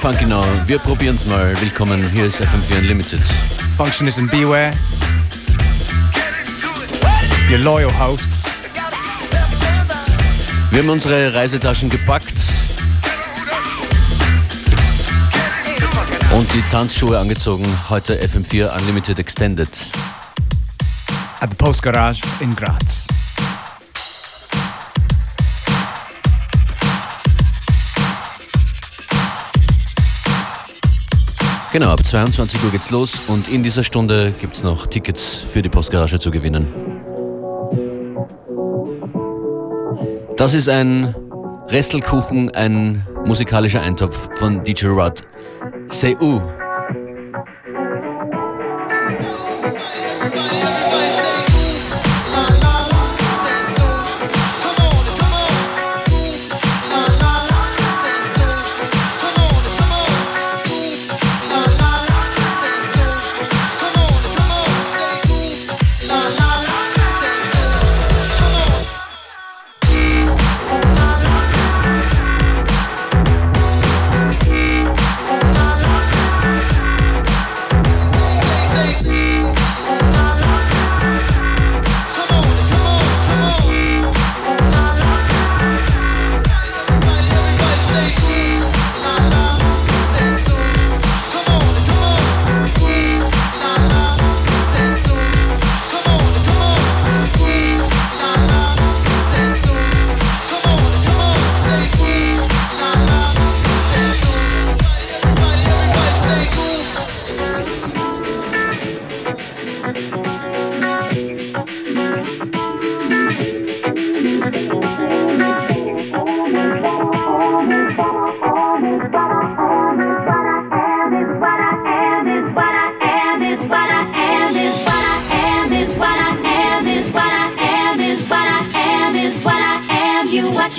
Funky now? Wir probieren's mal. Willkommen, hier ist FM4 Unlimited. Functionist and Beware. Your loyal hosts. Wir haben unsere Reisetaschen gepackt und die Tanzschuhe angezogen. Heute FM4 Unlimited Extended. At the Post Garage in Graz. Genau, ab 22 Uhr geht's los und in dieser Stunde gibt's noch Tickets für die Postgarage zu gewinnen. Das ist ein Restelkuchen, ein musikalischer Eintopf von DJ Rod. Say U.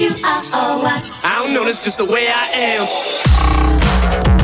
you are. Oh, I, I don't know, that's just the way I am.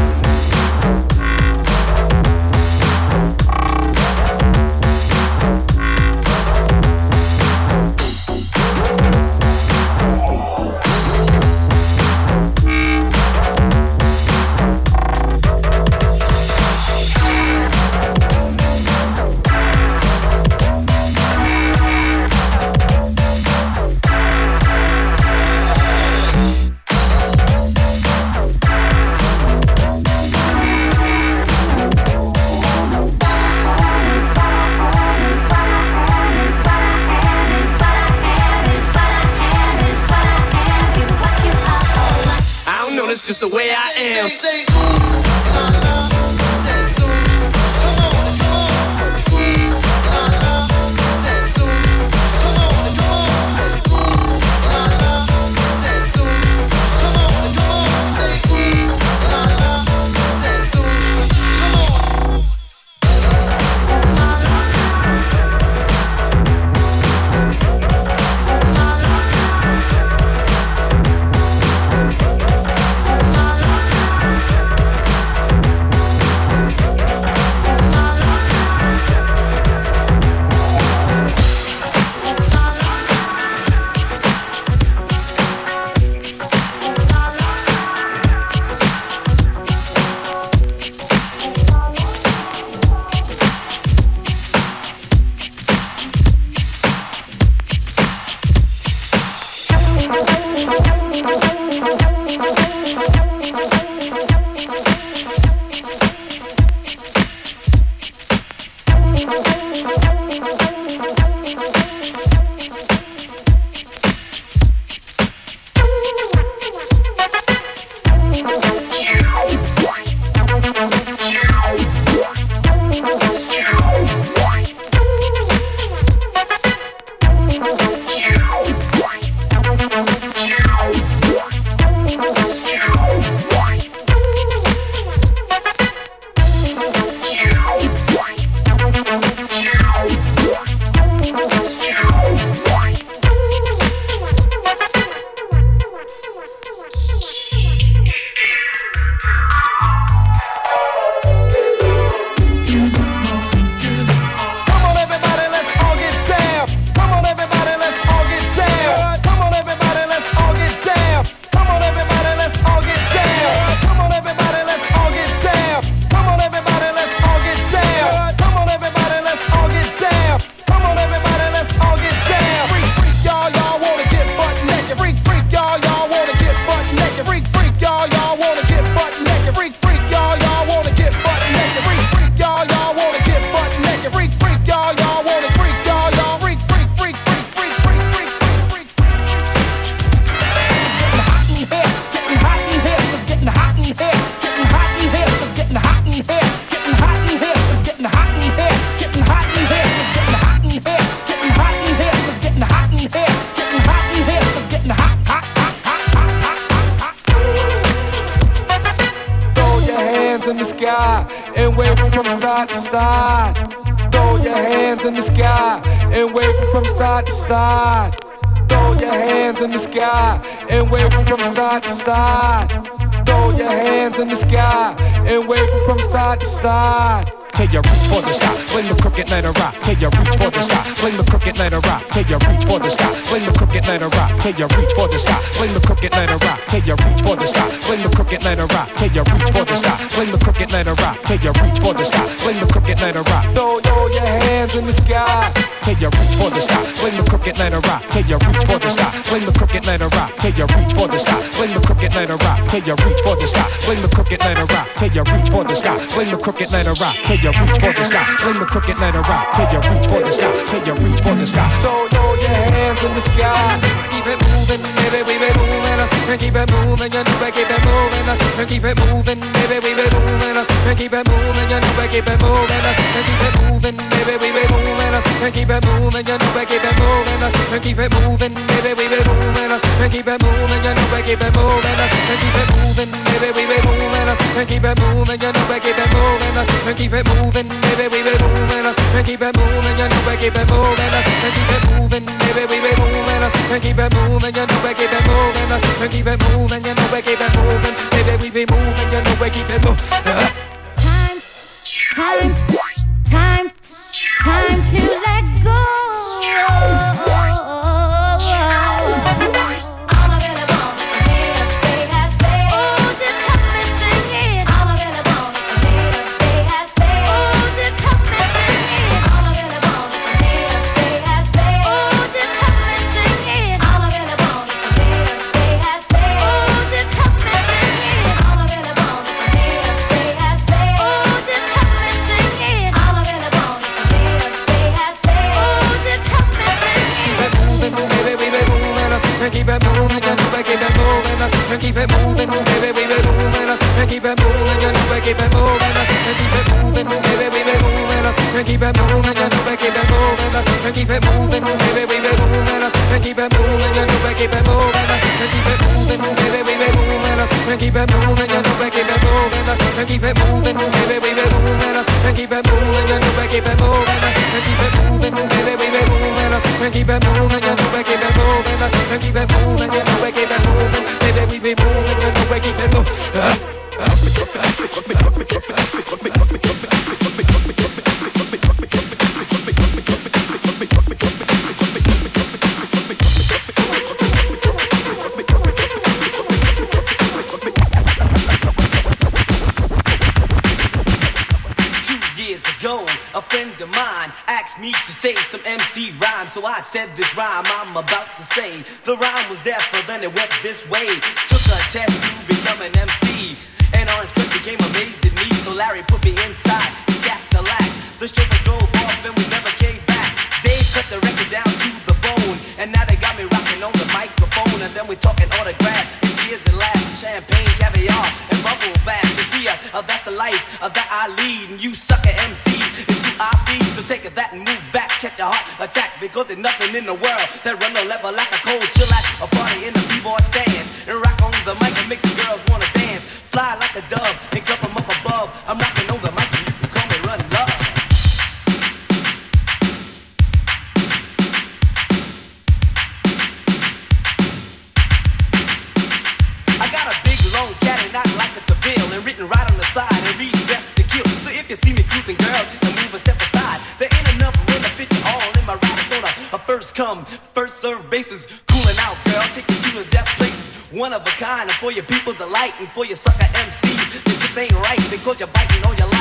Sky. Fling the crooked letter rock till you reach for the sky. Fling the crooked letter rock till you reach for the sky. Fling the crooked letter rock till you reach for the sky. Fling the crooked letter rock till you reach for the sky. Fling the crooked letter rock till you reach for the sky. Fling the crooked letter rock till you reach for the sky. Till you reach for the sky. Throw, throw your hands in the sky. Keep it moving, baby, we be moving. And keep it moving, you know we keep it moving. And keep it moving, baby, we be moving. And keep it moving, you know we keep it moving. And keep it moving, baby, we be moving. And keep it moving, you know we keep it moving. And keep it moving, baby, we be moving. And keep it moving, you know we keep it moving. And keep it moving, baby, we be moving. And keep it moving, you know we keep it moving. And keep it moving baby, we be moving, and keep it moving, you know we keep it moving, and keep it moving, baby, we be moving, and keep it moving, you know we keep it moving, and keep it moving, you know we keep it moving, baby, we be moving, you know we keep it moving. Uh-huh. Time, time, time, time to let go. Keep it moving, baby, we be moving, keep it moving, keep it moving, keep it moving, baby, moving, keep it moving, know we keep it moving, and keep it moving, baby, we be moving, and keep it moving, we keep it moving, and keep it moving, baby, we be moving, and keep it moving, know we keep it moving, and keep it moving, baby, we be moving, and keep it moving, we keep it moving, and keep it moving, baby, we be moving, and keep it moving, we keep it moving, and keep it moving, we keep it moving, baby, we be moving, keep it A say some MC rhyme, so I said this rhyme I'm about to say. The rhyme was but then it went this way. Took a test to become an MC, and Orange Cliff became amazed at me, so Larry put me inside. Scat to lack. The chauffeur drove off, and we never came back. Dave cut the record down to the bone, and now they got me rocking on the microphone, and then we talking autographs, uh, that's the life uh, that I lead, and you sucker MCs I be. So take that and move back, catch a heart attack. Because there's nothing in the world that run no level like a cold chill at a party in the b-boy stand. And rock on the mic and make the girls wanna dance. Fly like a dove and come from up above. I'm rocking on the mic come, first serve bases, Cooling out, girl, take you to the death places. One of a kind, and for your people delight, and for your sucker MC, that just ain't right because you're biting on your life,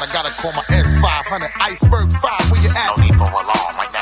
I gotta call my S500 iceberg five. Where you at? No need for alarm. Right now.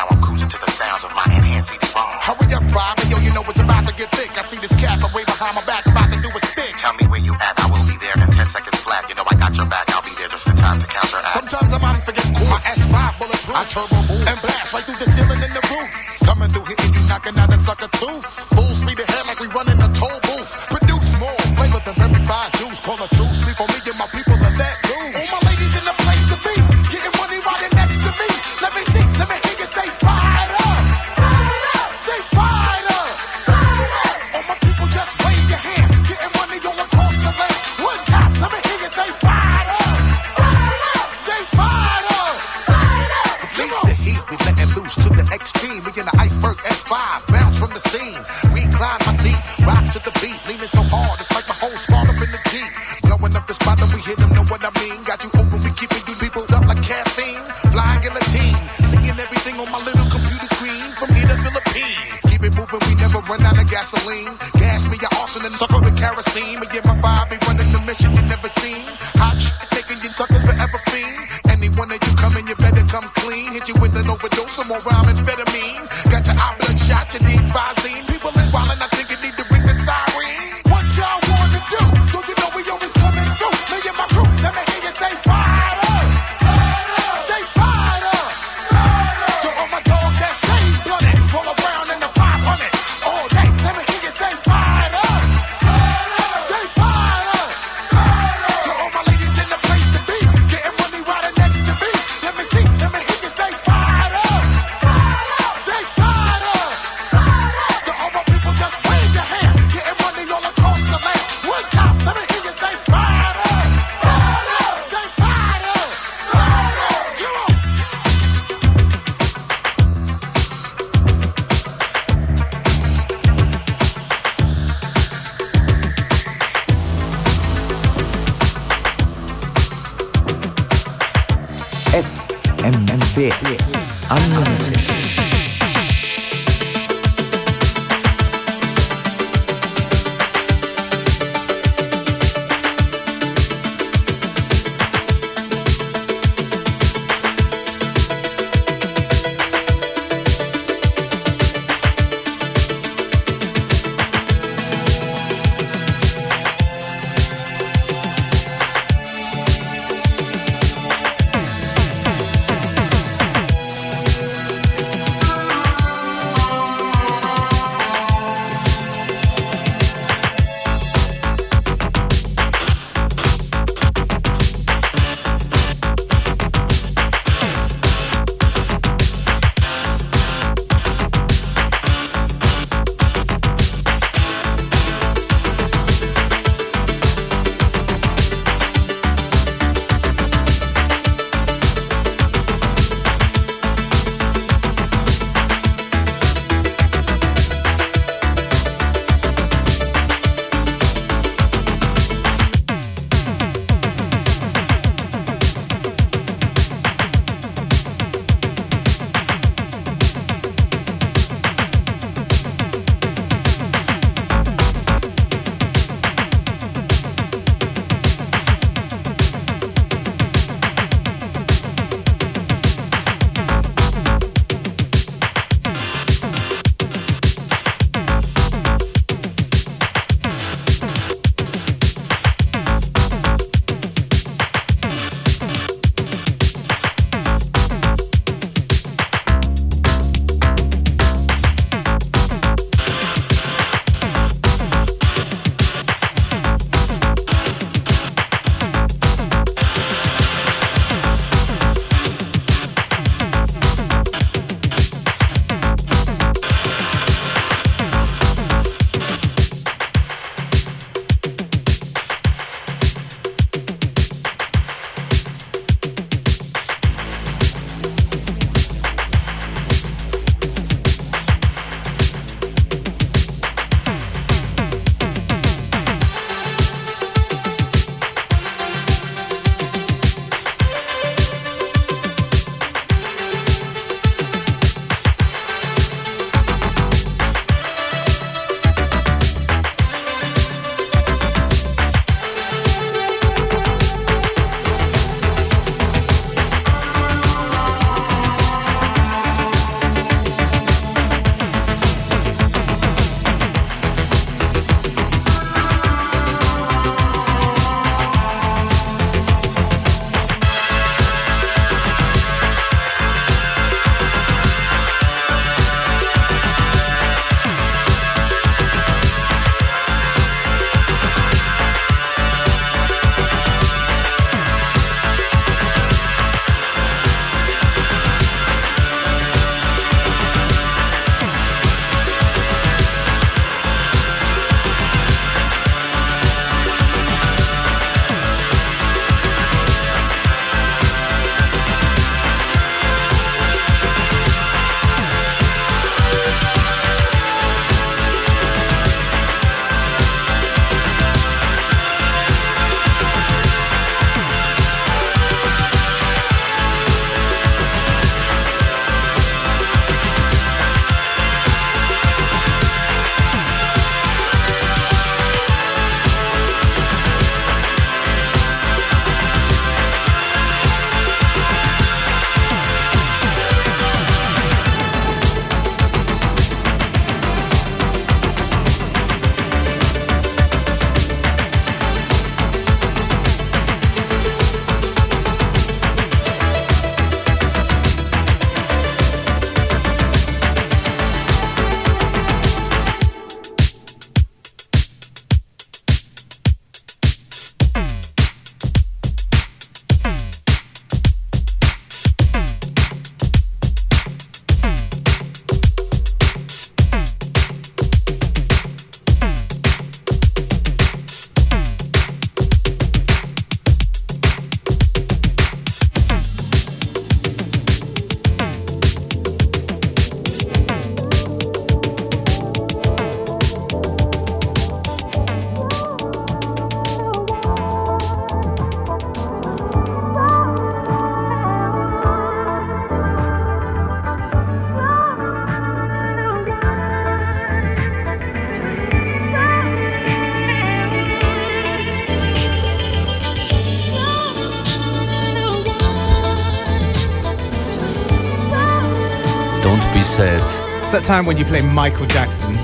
It's that time when you play Michael Jackson.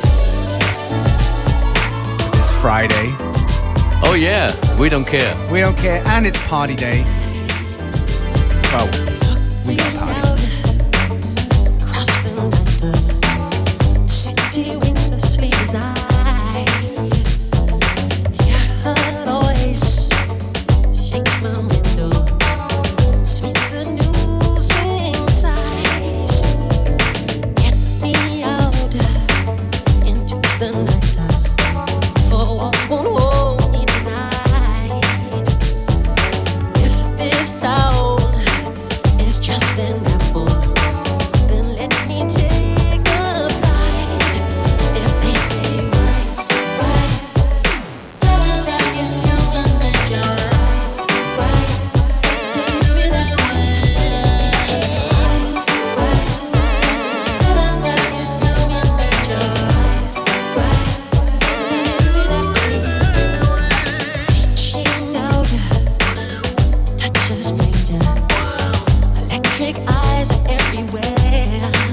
It's Friday. Oh, yeah. We don't care. We don't care. And it's party day. Well, Big eyes are everywhere.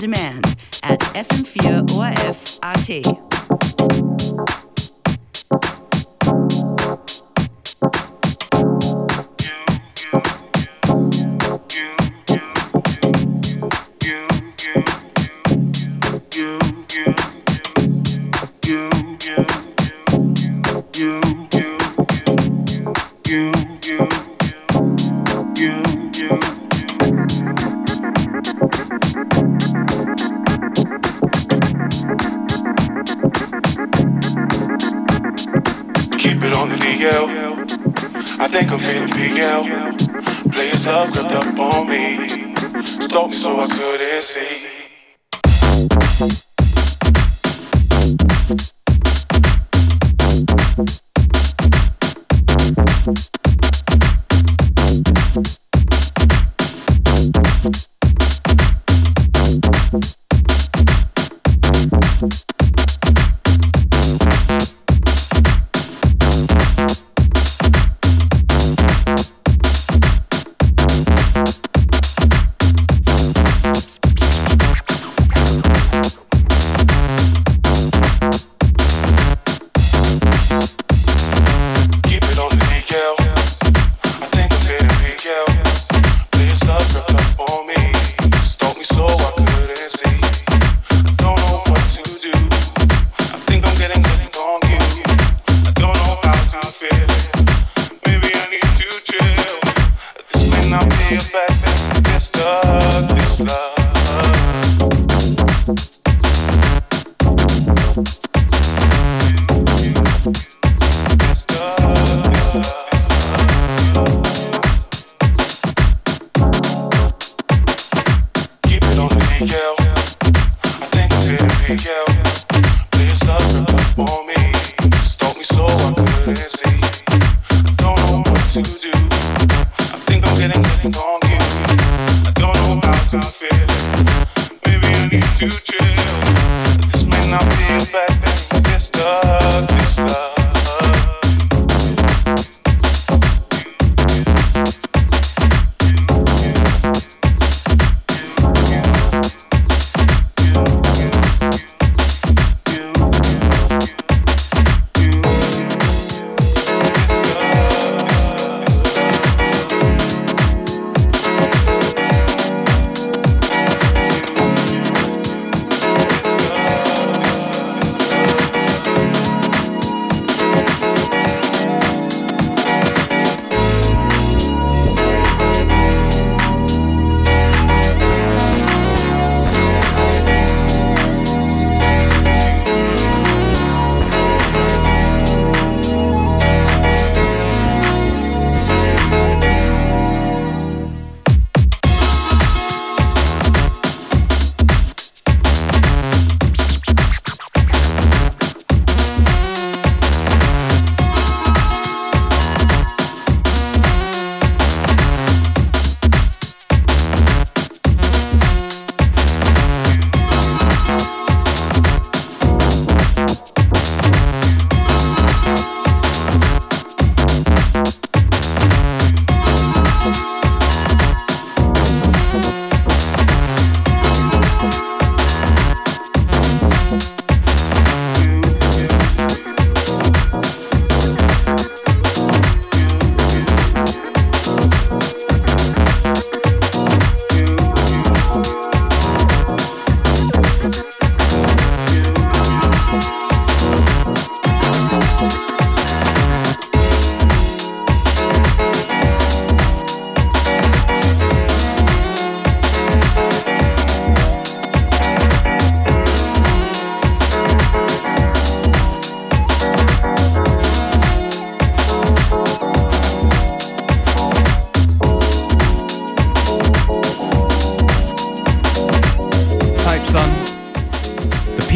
Demand at FM4 ORF AT. Love crept up on me. Me so I couldn't see.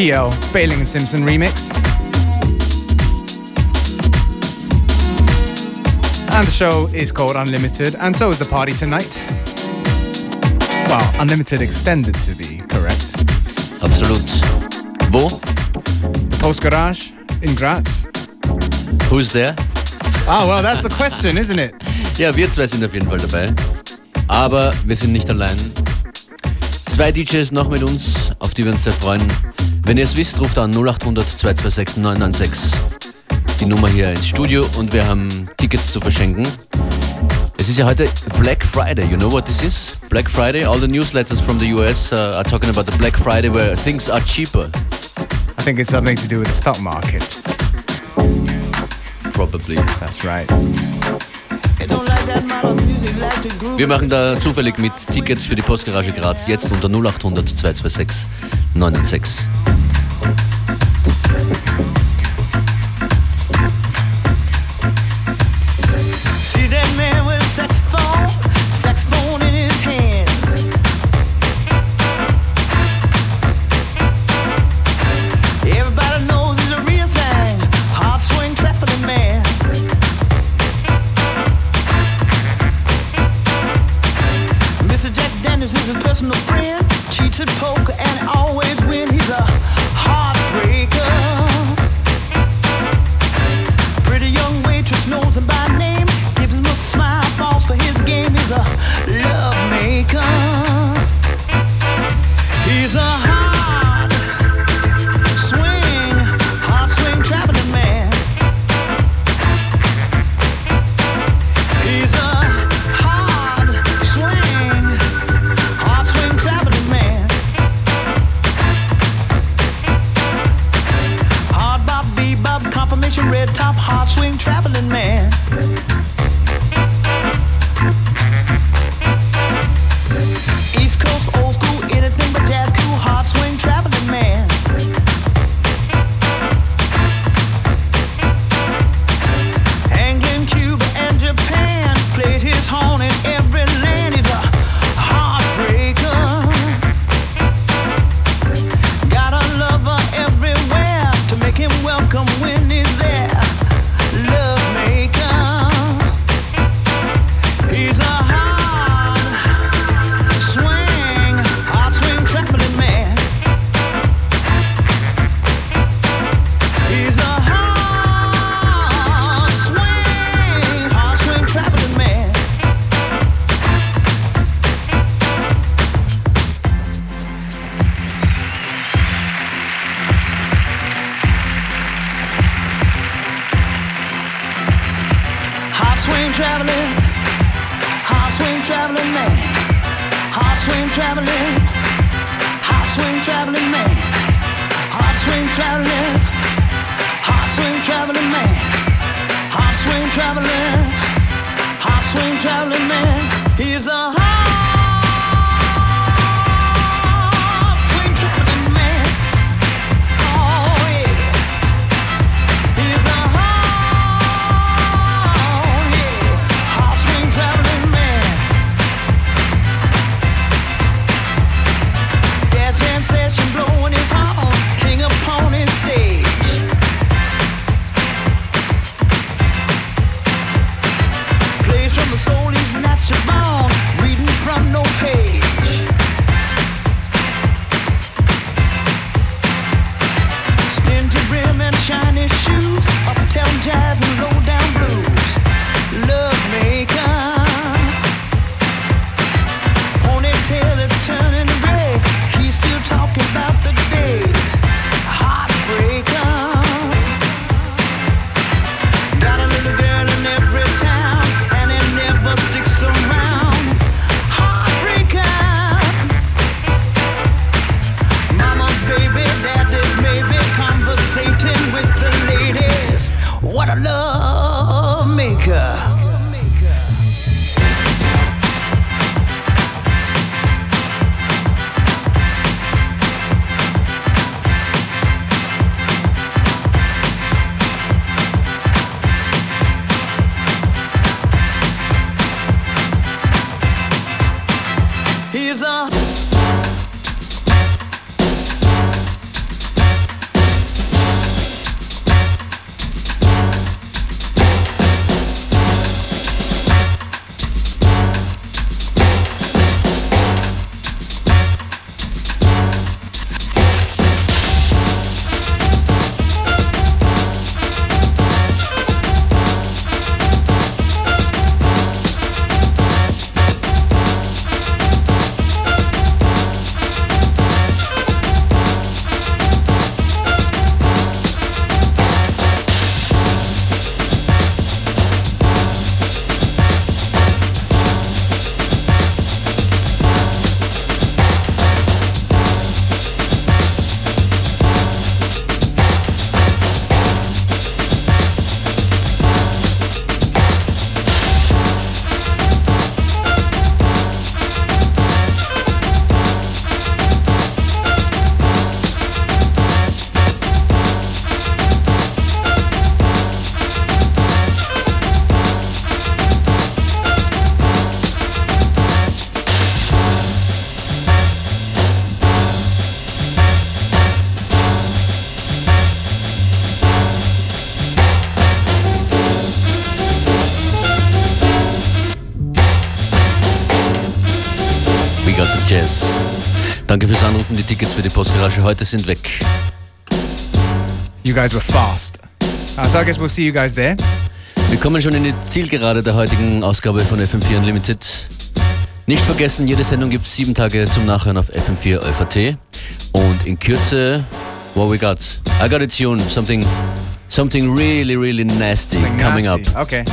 Geo, Failing and Simpson remix. And the show is called Unlimited, and so is the party tonight. Well, Unlimited Extended to be correct. Absolute. Wo? The Postgarage in Graz. Who's there? Ah, well, that's the question, isn't it? Yeah, wir zwei sind auf jeden Fall dabei. Aber wir sind nicht allein. Zwei DJs noch mit uns, auf die wir uns sehr freuen. Wenn ihr es wisst, ruft an 0800 226 996. Die Nummer hier ins Studio und wir haben Tickets zu verschenken. Es ist ja heute Black Friday. You know what this is? Black Friday. All the newsletters from the US uh, are talking about the Black Friday where things are cheaper. I think it's something to do with the stock market. Probably. That's right. Wir machen da zufällig mit Tickets für die Postgarage Graz jetzt unter 0800 226 996. tell jazz heute sind weg. You guys were fast. Uh, so I guess we'll see you guys there. Wir kommen schon in die Zielgerade der heutigen Ausgabe von FM4 Unlimited. Nicht vergessen, jede Sendung gibt es sieben Tage zum Nachhören auf FM4 ÖVT. Und in Kürze, what we got? I got a tune, something, something really, really nasty coming Nasty. up. Okay.